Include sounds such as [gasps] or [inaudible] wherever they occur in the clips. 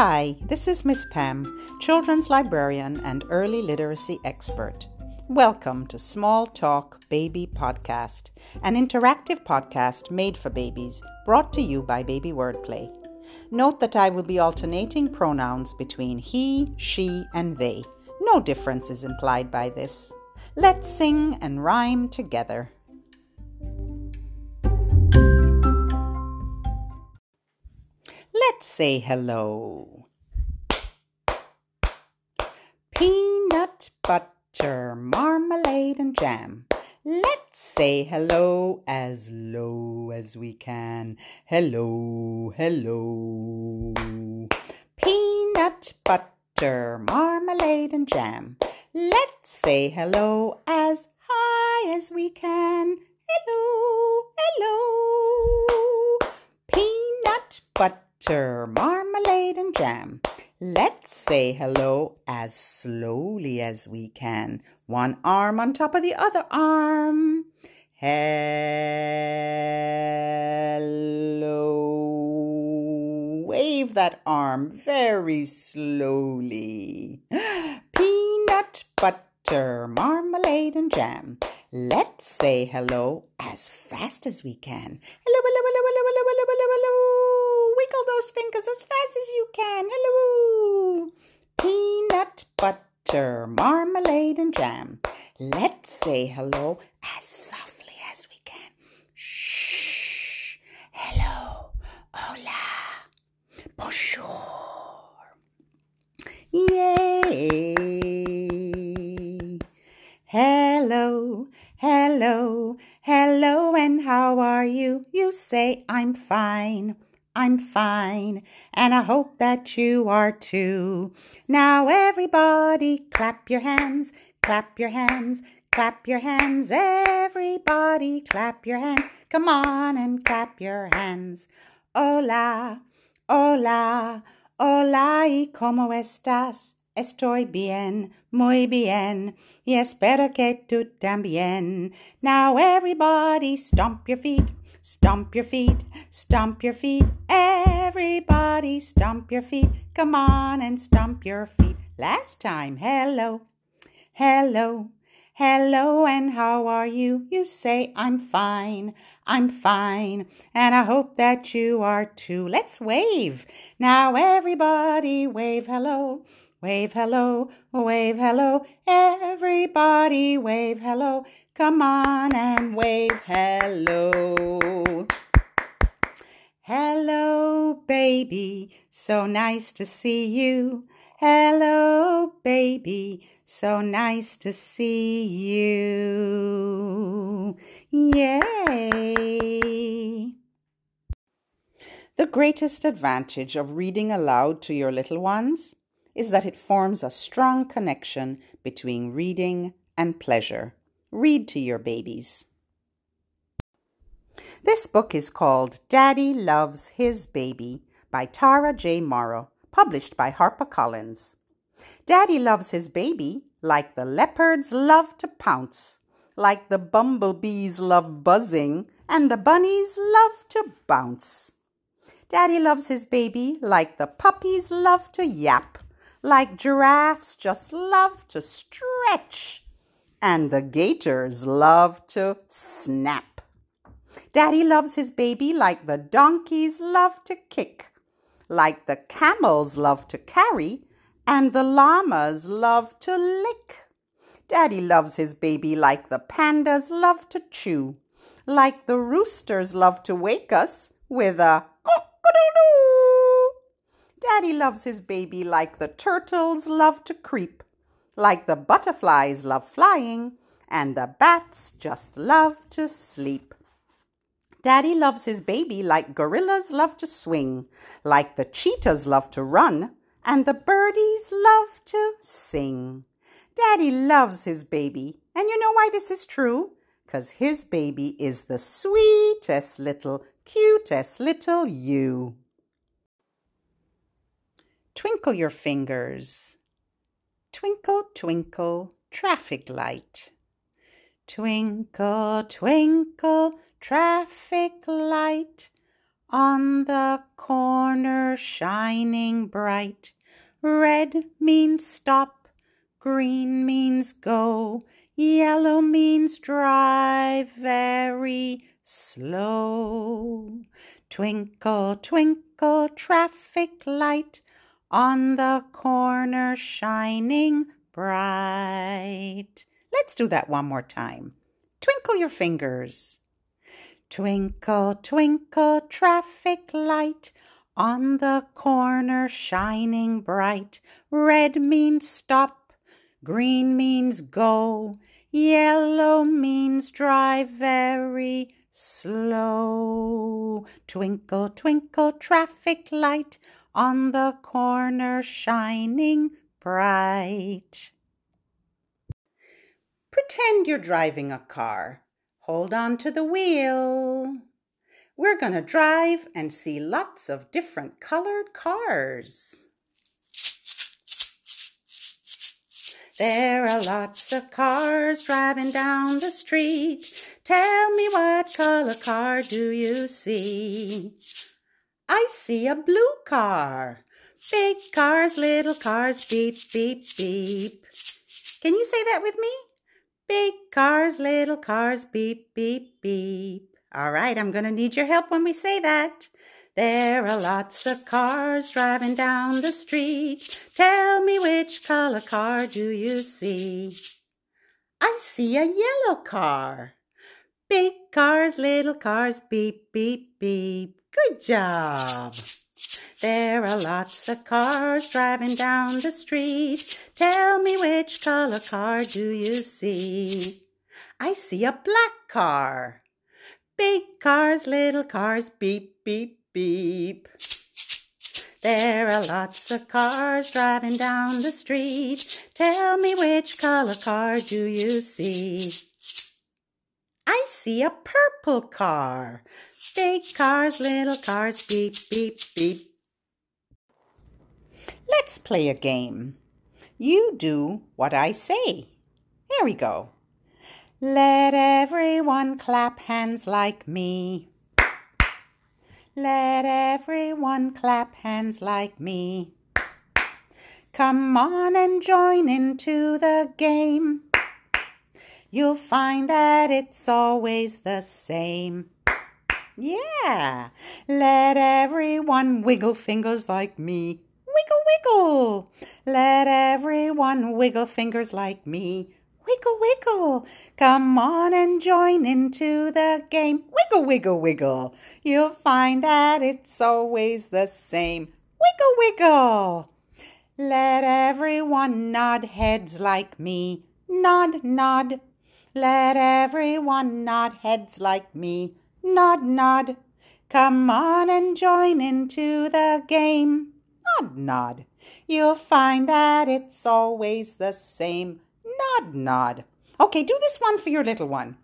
Hi, this is Miss Pam, children's librarian and early literacy expert. Welcome to Small Talk Baby Podcast, an interactive podcast made for babies, brought to you by Baby Wordplay. Note that I will be alternating pronouns between he, she, and they. No difference is implied by this. Let's sing and rhyme together. Let's say hello. Peanut butter, marmalade, and jam. Let's say hello as low as we can. Hello, hello. Peanut butter, marmalade, and jam. Let's say hello as high as we can. Hello, hello. Peanut butter, marmalade, and jam. Let's say hello as slowly as we can. One arm on top of the other arm. Hello. Wave that arm very slowly. [gasps] Peanut butter, marmalade, and jam. Let's say hello as fast as we can. Hello, hello, hello, hello, hello, hello, hello, hello. Those fingers as fast as you can. Hello. Peanut butter, marmalade, and jam. Let's say hello as softly as we can. Shh. Hello. Hola. Bonjour. Yay. Hello, hello, hello, and how are you? You say, I'm fine, I'm fine, and I hope that you are too. Now, everybody, clap your hands, clap your hands, clap your hands. Everybody, clap your hands. Come on and clap your hands. Hola, hola, hola, y cómo estás? Estoy bien, muy bien, y espero que tú también. Now everybody stomp your feet, stomp your feet, stomp your feet. Everybody stomp your feet. Come on and stomp your feet. Last time, hello, hello, hello, and how are you? You say, I'm fine, I'm fine, and I hope that you are too. Let's wave. Now everybody wave hello. Wave hello, wave hello, everybody wave hello. Come on and wave hello. Hello, baby, so nice to see you. Hello, baby, so nice to see you. Yay! The greatest advantage of reading aloud to your little ones is that it forms a strong connection between reading and pleasure. Read to your babies. This book is called Daddy Loves His Baby by Tara Jaye Morrow, published by HarperCollins. Daddy loves his baby like the leopards love to pounce, like the bumblebees love buzzing, and the bunnies love to bounce. Daddy loves his baby like the puppies love to yap, like giraffes just love to stretch, and the gators love to snap. Daddy loves his baby like the donkeys love to kick, like the camels love to carry, and the llamas love to lick. Daddy loves his baby like the pandas love to chew, like the roosters love to wake us with a cock-a-doodle-doo. Daddy loves his baby like the turtles love to creep, like the butterflies love flying, and the bats just love to sleep. Daddy loves his baby like gorillas love to swing, like the cheetahs love to run, and the birdies love to sing. Daddy loves his baby, and you know why this is true? Because his baby is the sweetest little, cutest little you. Twinkle your fingers. Twinkle, twinkle, traffic light. Twinkle, twinkle, traffic light. on the corner shining bright. Red means stop, green means go, yellow means drive very slow. Twinkle, twinkle, traffic light on the corner shining bright. Let's do that one more time. Twinkle your fingers. Twinkle, twinkle, traffic light on the corner shining bright. Red means stop, green means go, yellow means drive very slow. Twinkle, twinkle, traffic light on the corner shining bright. Pretend you're driving a car. Hold on to the wheel. We're going to drive and see lots of different colored cars. There are lots of cars driving down the street. Tell me what color car do you see? I see a blue car. Big cars, little cars, beep, beep, beep. Can you say that with me? Big cars, little cars, beep, beep, beep. All right, I'm going to need your help when we say that. There are lots of cars driving down the street. Tell me which color car do you see? I see a yellow car. Big cars, little cars, beep, beep, beep. Good job. There are lots of cars driving down the street. Tell me which color car do you see? I see a black car. Big cars, little cars, beep, beep, beep. There are lots of cars driving down the street. Tell me which color car do you see? I see a purple car. Big cars, little cars, beep, beep, beep. Let's play a game. You do what I say. Here we go. Let everyone clap hands like me. Let everyone clap hands like me. Come on and join into the game. You'll find that it's always the same. Yeah, let everyone wiggle fingers like me. Wiggle, wiggle. Let everyone wiggle fingers like me. Wiggle, wiggle. Come on and join into the game. Wiggle, wiggle, wiggle. You'll find that it's always the same. Wiggle, wiggle. Let everyone nod heads like me. Nod, nod. Let everyone nod heads like me. Nod, nod. Come on and join into the game. Nod, nod. You'll find that it's always the same. Nod, nod. Okay, do this one for your little one.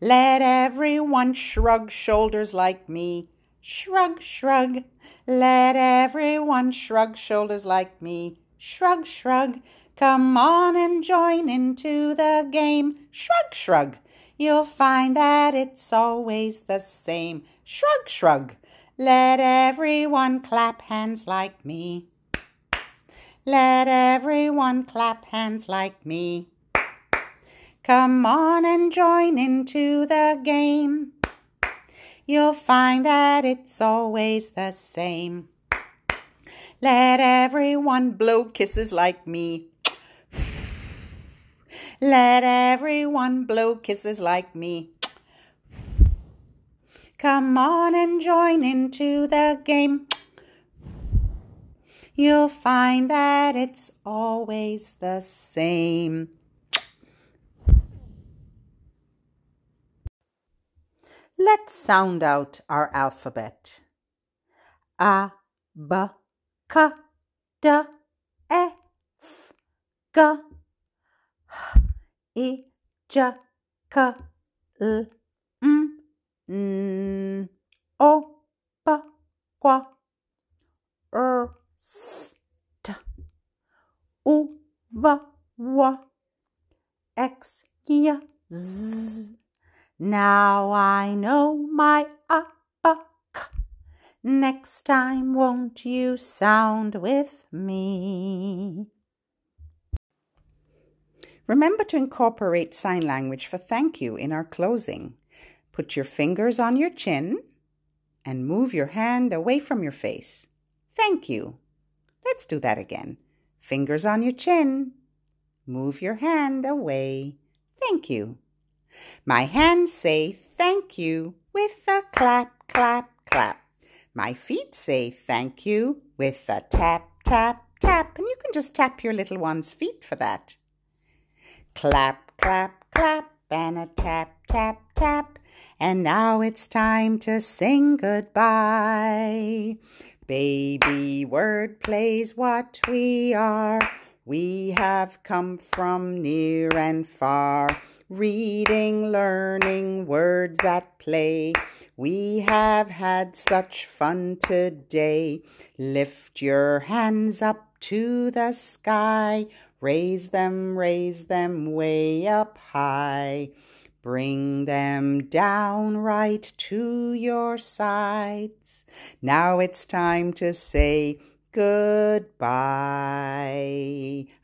Let everyone shrug shoulders like me. Shrug, shrug. Let everyone shrug shoulders like me. Shrug, shrug. Come on and join into the game. Shrug, shrug. You'll find that it's always the same. Shrug, shrug. Let everyone clap hands like me. Let everyone clap hands like me. Come on and join into the game. You'll find that it's always the same. Let everyone blow kisses like me. Let everyone blow kisses like me. Come on and join into the game. You'll find that it's always the same. Let's sound out our alphabet. A, B, K, D, E, F, G, H, I, J, K, L, N, O, P, Q, R, S, T, U, V, W, X, Y, Z. Now I know my alphabet. Next time, won't you sound with me? Remember to incorporate sign language for thank you in our closing. Put your fingers on your chin and move your hand away from your face. Thank you. Let's do that again. Fingers on your chin. Move your hand away. Thank you. My hands say thank you with a clap, clap, clap. My feet say thank you with a tap, tap, tap. And you can just tap your little one's feet for that. Clap, clap, clap, and a tap, tap, tap. And now it's time to sing goodbye. Baby Wordplay's what we are. We have come from near and far, reading, learning, words at play. We have had such fun today. Lift your hands up to the sky. Raise them, raise them way up high. Bring them down right to your sides. Now it's time to say goodbye.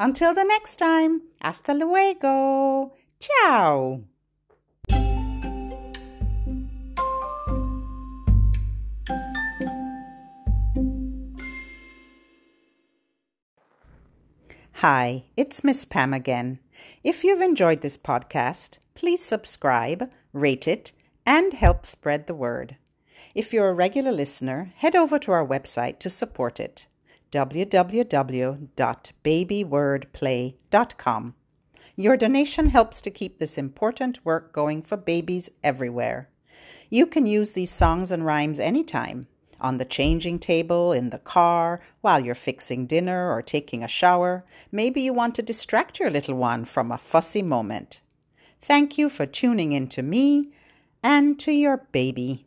Until the next time, hasta luego. Ciao. Hi, it's Miss Pam again. If you've enjoyed this podcast, please subscribe, rate it, and help spread the word. If you're a regular listener, head over to our website to support it www.babywordplay.com. Your donation helps to keep this important work going for babies everywhere. You can use these songs and rhymes anytime on the changing table, in the car, while you're fixing dinner or taking a shower. Maybe you want to distract your little one from a fussy moment. Thank you for tuning in to me and to your baby.